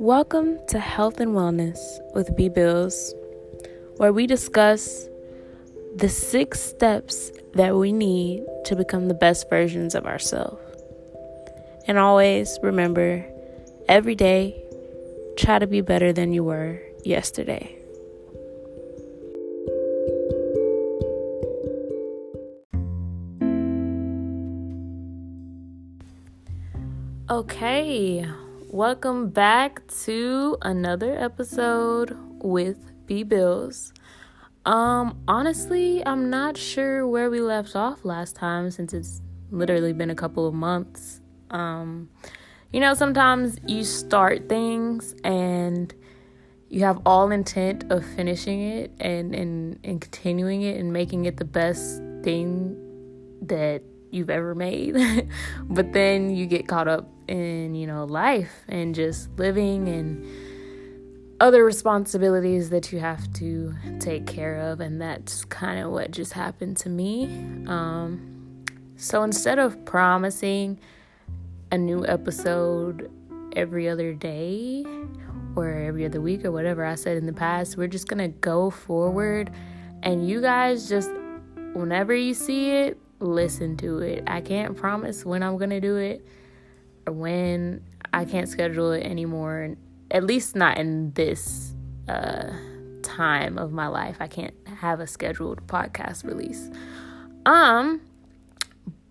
Welcome to Health and Wellness with B Bills, where we discuss the six steps that we need to become the best versions of ourselves. And always remember every day, try to be better than you were yesterday. Okay, welcome back to another episode with B Bills. Um, honestly, I'm not sure where we left off last time since it's literally been a couple of months. Um, you know, sometimes you start things and you have all intent of finishing it and, and, and continuing it and making it the best thing that you've ever made. but then you get caught up in, you know, life and just living and other responsibilities that you have to take care of. And that's kind of what just happened to me. Um, so instead of promising a new episode every other day or every other week or whatever I said in the past, we're just going to go forward. And you guys just, whenever you see it, listen to it. I can't promise when I'm going to do it or when I can't schedule it anymore. At least not in this uh, time of my life. I can't have a scheduled podcast release. Um,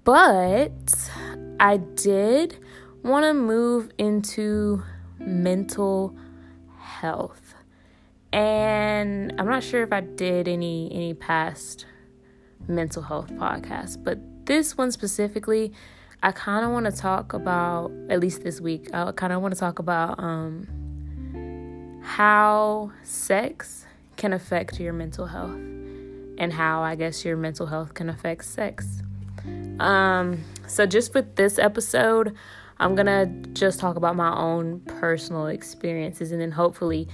but I did want to move into mental health. And I'm not sure if I did any any past mental health podcast. But this one specifically, I kind of want to talk about, at least this week, I kind of want to talk about um, how sex can affect your mental health and how I guess your mental health can affect sex. Um, so, just with this episode, I'm gonna just talk about my own personal experiences and then hopefully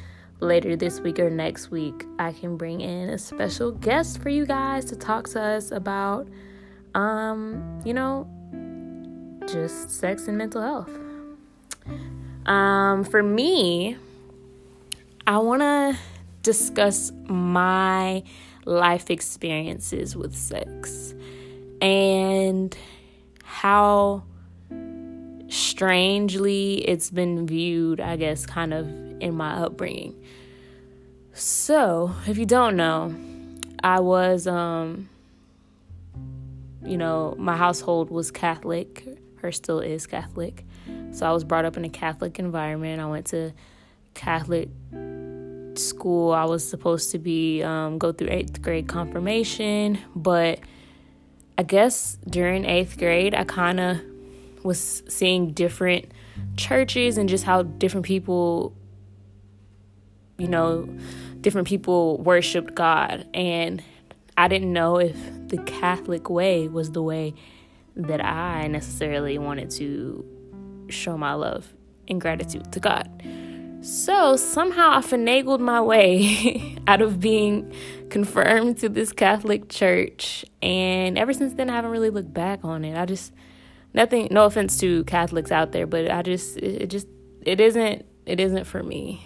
later this week or next week, I can bring in a special guest for you guys to talk to us about, um, you know, just sex and mental health. Um, for me, I want to discuss my life experiences with sex and how strangely it's been viewed, I guess, kind of in my upbringing. So, if you don't know, I was, um, you know, my household was Catholic, or still is Catholic. So I was brought up in a Catholic environment. I went to Catholic school. I was supposed to be um, go through eighth grade confirmation, but I guess during eighth grade, I kind of was seeing different churches and just how different people you know, different people worshiped God. And I didn't know if the Catholic way was the way that I necessarily wanted to show my love and gratitude to God. So somehow I finagled my way out of being confirmed to this Catholic church. And ever since then, I haven't really looked back on it. I just, nothing, no offense to Catholics out there, but I just, it, just, it isn't, it isn't for me.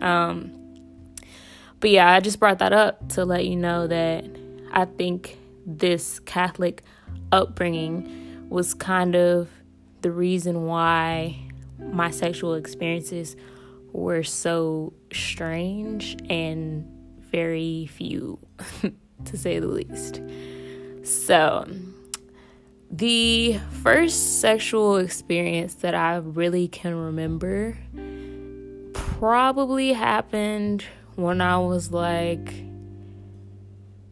Um, but yeah, I just brought that up to let you know that I think this Catholic upbringing was kind of the reason why my sexual experiences were so strange and very few, to say the least. So, the first sexual experience that I really can remember probably happened when I was like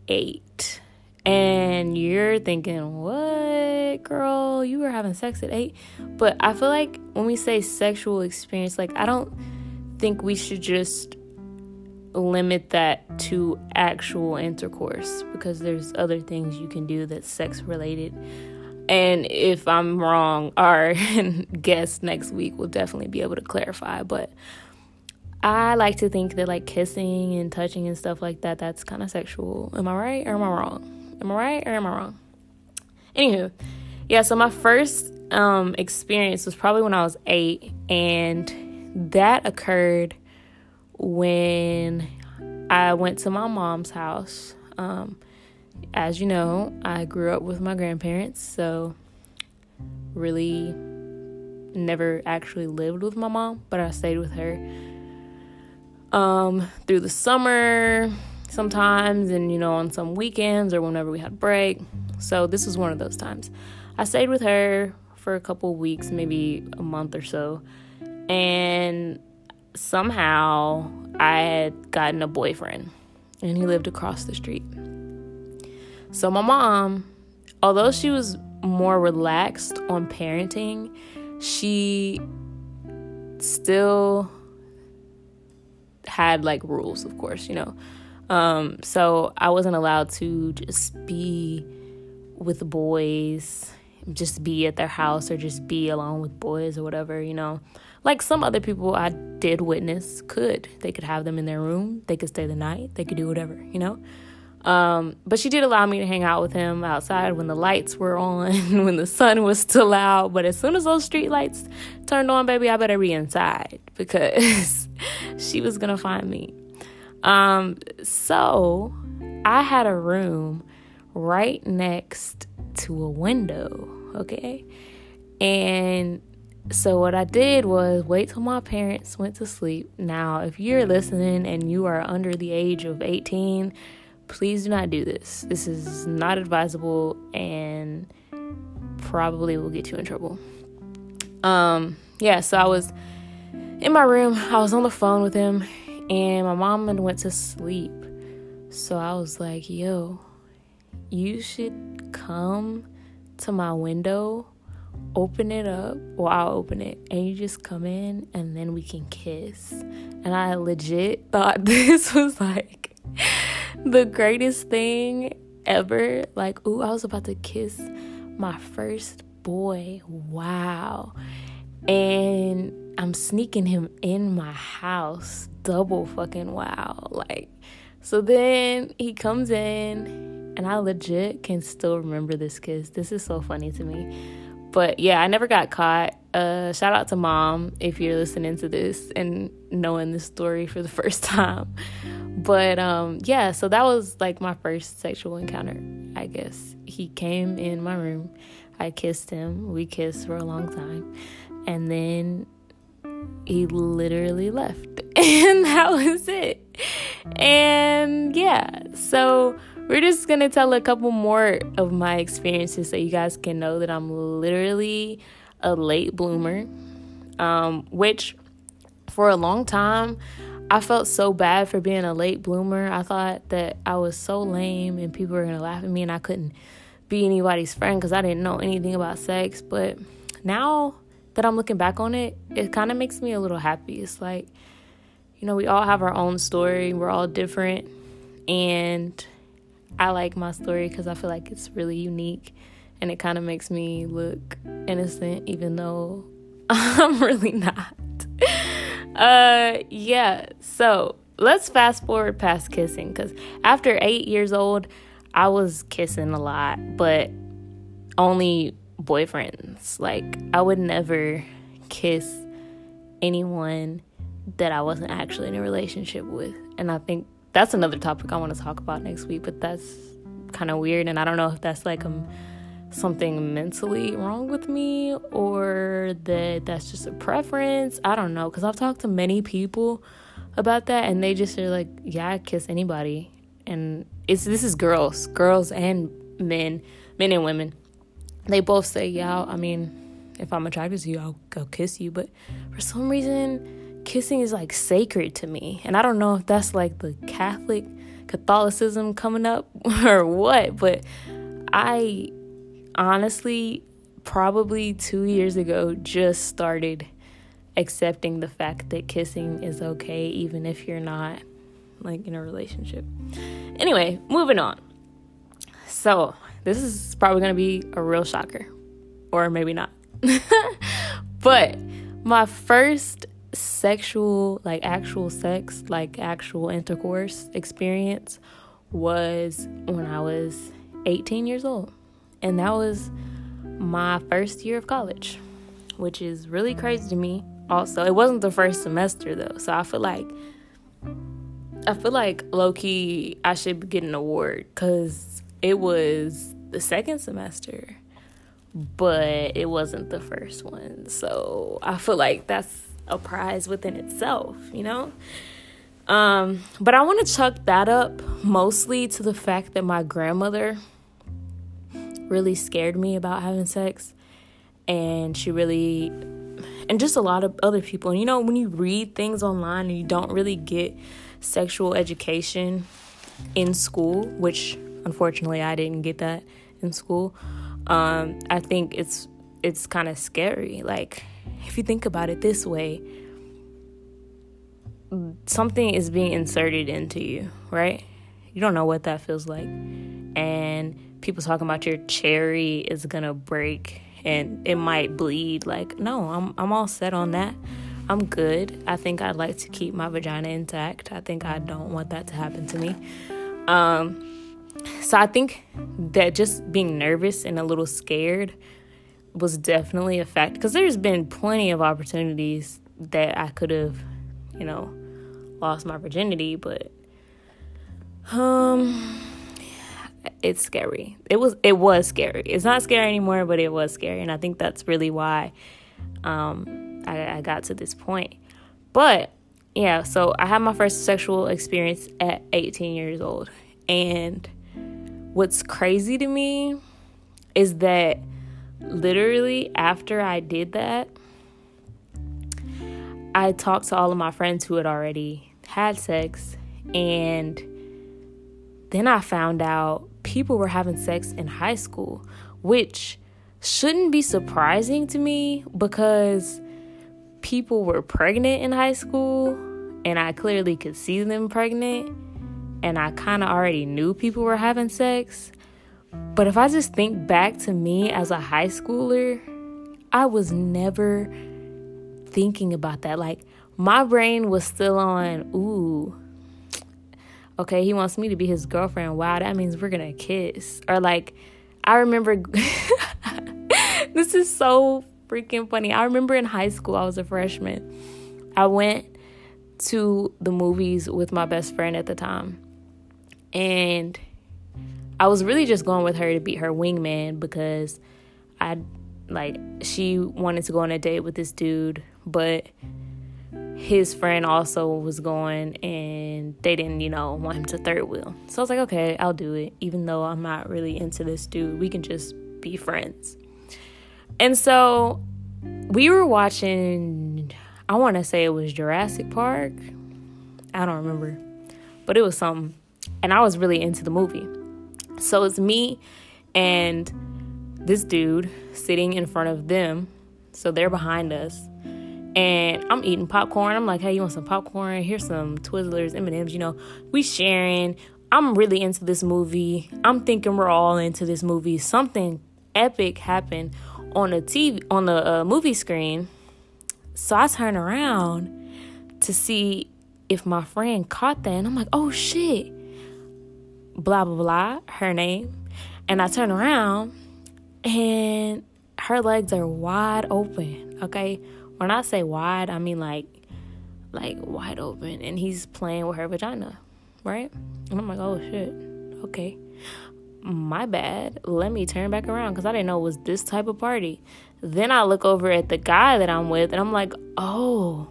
eight. And you're thinking, what, girl? You were having sex at eight? But I feel like when we say sexual experience, like, I don't think we should just limit that to actual intercourse because there's other things you can do that's sex related. And if I'm wrong, our guest next week will definitely be able to clarify. But I like to think that like kissing and touching and stuff like that, that's kind of sexual. Am I right or am I wrong? Am I right or am I wrong? Anywho, yeah, so my first um, experience was probably when I was eight, and that occurred when I went to my mom's house. Um, as you know, I grew up with my grandparents, so really never actually lived with my mom, but I stayed with her um, through the summer sometimes, and you know, on some weekends or whenever we had break. So this was one of those times. I stayed with her for a couple weeks, maybe a month or so, and somehow I had gotten a boyfriend, and he lived across the street. So my mom, although she was more relaxed on parenting, she still had like rules, of course, you know. Um, so I wasn't allowed to just be with boys, just be at their house or just be alone with boys or whatever, you know. Like some other people I did witness could. They could have them in their room, they could stay the night, they could do whatever, you know. Um, but she did allow me to hang out with him outside when the lights were on, when the sun was still out. But as soon as those street lights turned on, baby, I better be inside because she was gonna find me. Um, so I had a room right next to a window, okay? And so what I did was wait till my parents went to sleep. Now, if you're listening and you are under the age of 18, please do not do this. This is not advisable and probably will get you in trouble. Um, yeah, so I was in my room, I was on the phone with him, and my mom went to sleep. So I was like, yo, you should come to my window, open it up, or I'll open it, and you just come in and then we can kiss. And I legit thought this was like the greatest thing ever. Like, ooh, I was about to kiss my first boy. Wow. And I'm sneaking him in my house. Double fucking wow. Like, so then he comes in, and I legit can still remember this kiss. This is so funny to me. But yeah, I never got caught. Uh, shout out to mom if you're listening to this and knowing this story for the first time. But um, yeah, so that was like my first sexual encounter, I guess. He came in my room. I kissed him. We kissed for a long time. And then he literally left. And that was it. And yeah, so we're just gonna tell a couple more of my experiences so you guys can know that I'm literally a late bloomer. Um, which for a long time I felt so bad for being a late bloomer. I thought that I was so lame and people were gonna laugh at me and I couldn't be anybody's friend because I didn't know anything about sex. But now that I'm looking back on it, it kind of makes me a little happy. It's like, you know, we all have our own story, we're all different. And I like my story because I feel like it's really unique and it kind of makes me look innocent, even though I'm really not. uh, yeah, so let's fast forward past kissing because after eight years old, I was kissing a lot, but only boyfriends. Like, I would never kiss anyone that I wasn't actually in a relationship with. And I think that's another topic I want to talk about next week, but that's kind of weird. And I don't know if that's like um, something mentally wrong with me or that that's just a preference. I don't know. Because I've talked to many people about that and they just are like, yeah, I kiss anybody. And it's this is girls, girls and men, men and women they both say, yeah, I mean, if I'm attracted to you, I'll go kiss you. But for some reason, kissing is like sacred to me. And I don't know if that's like the Catholic Catholicism coming up or what, but I honestly, probably two years ago, just started accepting the fact that kissing is okay, even if you're not like in a relationship. Anyway, moving on. So, this is probably going to be a real shocker, or maybe not. but my first sexual, like actual sex, like actual intercourse experience was when I was 18 years old. And that was my first year of college, which is really crazy to me also. It wasn't the first semester though. So I feel like I feel like low key I should get an award cuz it was the second semester, but it wasn't the first one. So I feel like that's a prize within itself, you know? Um, but I want to chuck that up mostly to the fact that my grandmother really scared me about having sex. And she really, and just a lot of other people. And you know, when you read things online and you don't really get sexual education in school, which unfortunately I didn't get that in school, um, I think it's it's kind of scary. Like if you think about it this way, something is being inserted into you, right? You don't know what that feels like. And people talking about your cherry is gonna break and it might bleed. Like, no, I'm I'm all set on that. I'm good. I think I'd like to keep my vagina intact. I think I don't want that to happen to me. Um, so I think that just being nervous and a little scared was definitely a fact because there's been plenty of opportunities that I could have, you know, lost my virginity, but um it's scary. It was it was scary. It's not scary anymore, but it was scary, and I think that's really why um I, I got to this point. But yeah, so I had my first sexual experience at 18 years old, and what's crazy to me is that literally after I did that, I talked to all of my friends who had already had sex, and then I found out people were having sex in high school, which shouldn't be surprising to me because people were pregnant in high school, and I clearly could see them pregnant, and I kind of already knew people were having sex. But if I just think back to me as a high schooler, I was never thinking about that. Like, my brain was still on, ooh, okay, he wants me to be his girlfriend. Wow, that means we're gonna kiss. Or, like, I remember, this is so freaking funny. I remember in high school, I was a freshman. I went to the movies with my best friend at the time. And I was really just going with her to be her wingman because I like she wanted to go on a date with this dude, but his friend also was going and they didn't, you know, want him to third wheel. So I was like, okay, I'll do it. Even though I'm not really into this dude, we can just be friends. And so we were watching, I want to say it was Jurassic Park. I don't remember, but it was something. And I was really into the movie. So it's me and this dude sitting in front of them. So they're behind us. And I'm eating popcorn. I'm like, hey, you want some popcorn? Here's some Twizzlers, M&Ms. You know, we sharing. I'm really into this movie. I'm thinking we're all into this movie. Something epic happened on the TV on the uh, movie screen. So I turn around to see if my friend caught that, and I'm like, oh shit blah blah blah, her name. And I turn around and her legs are wide open. Okay. When I say wide, I mean like like wide open and he's playing with her vagina. Right? And I'm like, oh shit. Okay. My bad. Let me turn back around because I didn't know it was this type of party. Then I look over at the guy that I'm with and I'm like, oh,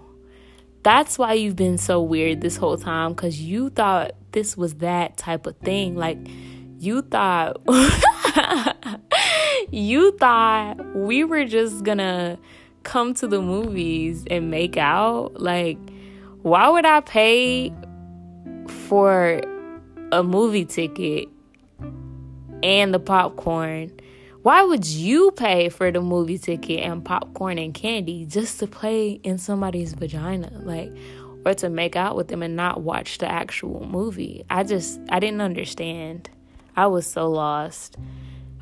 that's why you've been so weird this whole time because you thought this was that type of thing. Like, you thought, you thought we were just gonna come to the movies and make out. Like, why would I pay for a movie ticket and the popcorn? Why would you pay for the movie ticket and popcorn and candy just to play in somebody's vagina? Like, or to make out with them and not watch the actual movie. I just I didn't understand. I was so lost.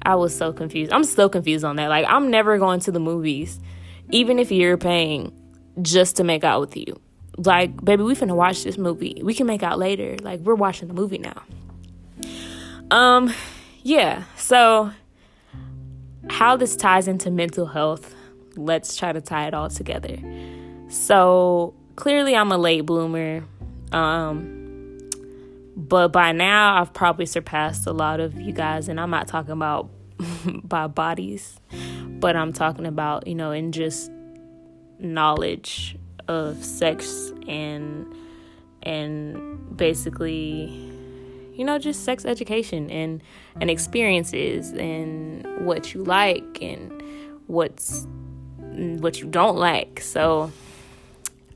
I was so confused. I'm still confused on that. Like I'm never going to the movies, even if you're paying just to make out with you. Like, baby, we finna watch this movie. We can make out later. Like we're watching the movie now. Um, yeah. So how this ties into mental health, let's try to tie it all together. So clearly, I'm a late bloomer. Um, but by now, I've probably surpassed a lot of you guys, and I'm not talking about by bodies, but I'm talking about, you know, in just knowledge of sex and and basically you know just sex education and and experiences and what you like and what's what you don't like. So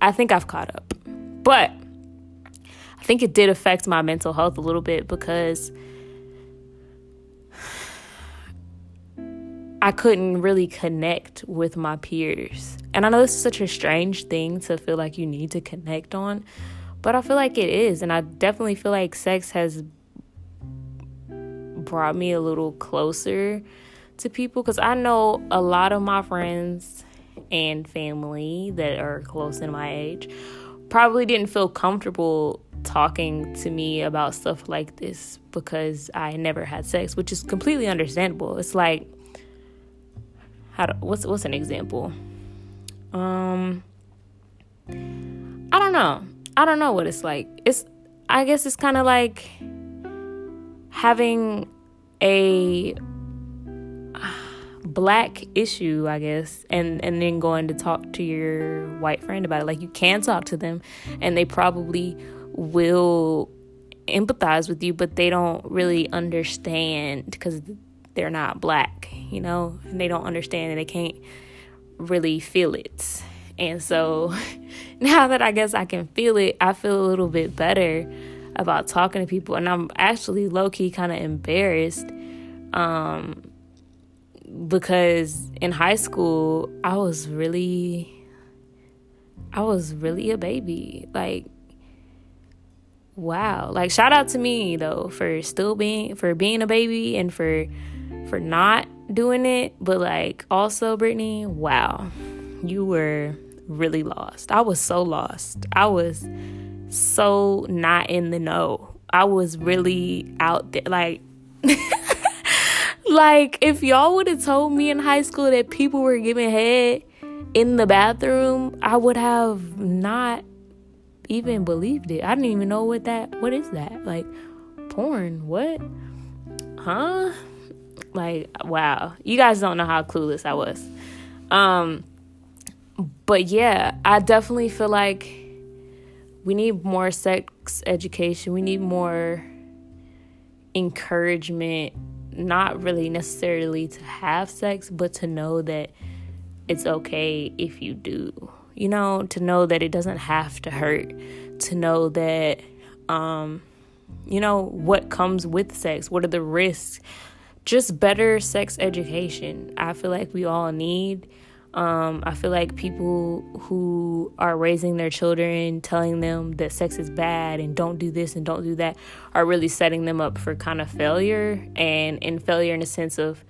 i think i've caught up but i think it did affect my mental health a little bit because I couldn't really connect with my peers. And I know this is such a strange thing to feel like you need to connect on, but I feel like it is. And I definitely feel like sex has brought me a little closer to people because I know a lot of my friends and family that are close in my age probably didn't feel comfortable talking to me about stuff like this because I never had sex, which is completely understandable. It's like how to, what's what's an example? Um I don't know. I don't know what it's like. It's I guess it's kind of like having a black issue, I guess, and and then going to talk to your white friend about it. Like you can talk to them and they probably will empathize with you, but they don't really understand because they're not black, you know, and they don't understand and they can't really feel it. And so now that I guess I can feel it, I feel a little bit better about talking to people. And I'm actually low key kind of embarrassed um, because in high school, I was really, I was really a baby. Like, wow. Like, shout out to me though for still being, for being a baby and for for not doing it, but like also, Brittany, wow, you were really lost. I was so lost. I was so not in the know. I was really out there. Like, like if y'all would have told me in high school that people were giving head in the bathroom, I would have not even believed it. I didn't even know what that. What is that? Like, porn? What? Huh? Like, wow. You guys don't know how clueless I was. Um but yeah, I definitely feel like we need more sex education. We need more encouragement, not really necessarily to have sex, but to know that it's okay if you do. You know, to know that it doesn't have to hurt, to know that um you know what comes with sex, what are the risks, just better sex education. I feel like we all need. Um, I feel like people who are raising their children, telling them that sex is bad and don't do this and don't do that, are really setting them up for kind of failure and in failure in a sense of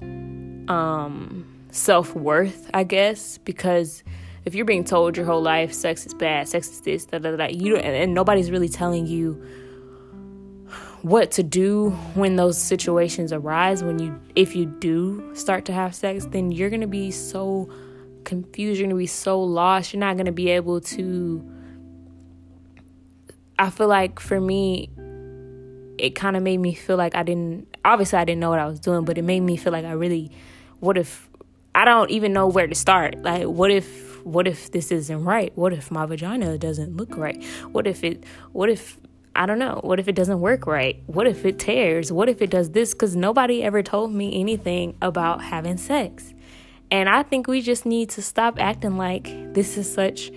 um, self worth, I guess, because if you're being told your whole life sex is bad, sex is this, da da da, you and, and nobody's really telling you what to do when those situations arise when you if you do start to have sex then you're going to be so confused. You're going to be so lost. You're not going to be able to I feel like for me it kind of made me feel like I didn't obviously I didn't know what I was doing but it made me feel like I really what if I don't even know where to start. Like what if what if this isn't right? What if my vagina doesn't look right? What if it what if I don't know. What if it doesn't work right? What if it tears? What if it does this? Because nobody ever told me anything about having sex. And I think we just need to stop acting like this is such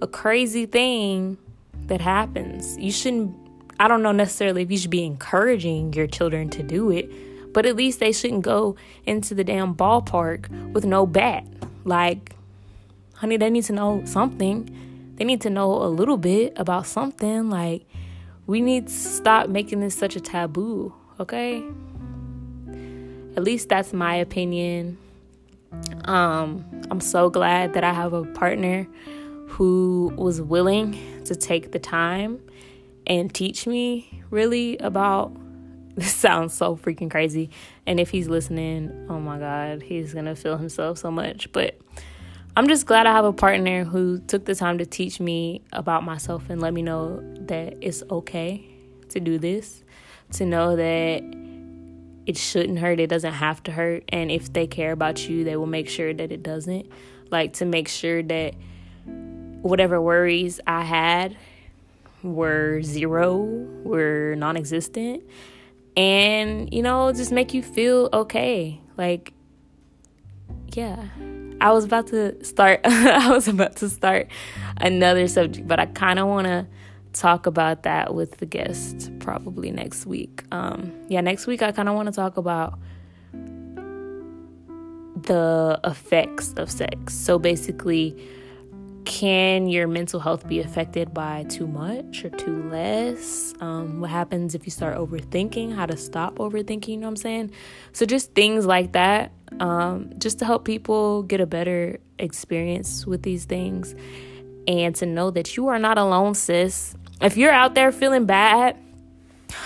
a crazy thing that happens. You shouldn't, I don't know necessarily if you should be encouraging your children to do it, but at least they shouldn't go into the damn ballpark with no bat. Like, honey, they need to know something. They need to know a little bit about something. Like, we need to stop making this such a taboo, okay? At least that's my opinion. Um, I'm so glad that I have a partner who was willing to take the time and teach me really about this sounds so freaking crazy and if he's listening oh my god he's gonna feel himself so much but I'm just glad I have a partner who took the time to teach me about myself and let me know that it's okay to do this, to know that it shouldn't hurt, it doesn't have to hurt, and if they care about you, they will make sure that it doesn't. Like to make sure that whatever worries I had were zero, were non existent, and you know, just make you feel okay. Like, yeah. I was about to start I was about to start another subject, but I kind of want to talk about that with the guest probably next week. Um yeah, next week I kind of want to talk about the effects of sex. So basically can your mental health be affected by too much or too less? Um, what happens if you start overthinking? How to stop overthinking? You know what I'm saying? So, just things like that, um, just to help people get a better experience with these things and to know that you are not alone, sis. If you're out there feeling bad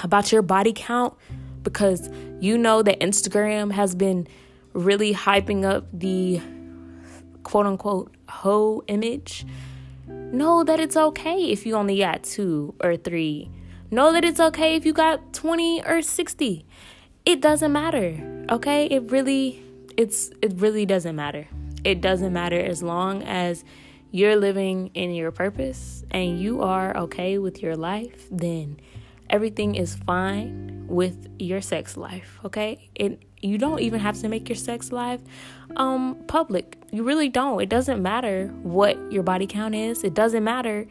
about your body count because you know that Instagram has been really hyping up the quote unquote hoe image, know that it's okay if you only got two or three. Know that it's okay if you got 20 or 60. It doesn't matter. Okay? It really it's it really doesn't matter. It doesn't matter as long as you're living in your purpose and you are okay with your life, then everything is fine with your sex life, okay? It you don't even have to make your sex life um public. You really don't. It doesn't matter what your body count is. It doesn't matter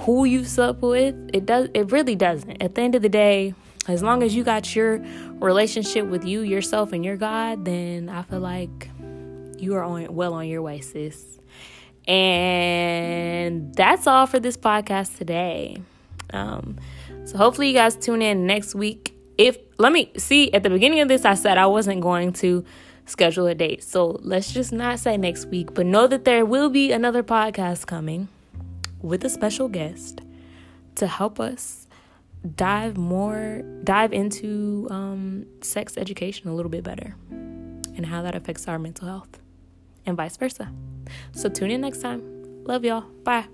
who you slept with. It does it really doesn't. At the end of the day, as long as you got your relationship with you, yourself and your God, then I feel like you are on well on your way, sis. And that's all for this podcast today. Um, so hopefully you guys tune in next week. If let me see at the beginning of this, I said I wasn't going to schedule a date. So let's just not say next week, but know that there will be another podcast coming with a special guest to help us dive more dive into um, sex education a little bit better and how that affects our mental health and vice versa. So tune in next time. Love y'all. Bye.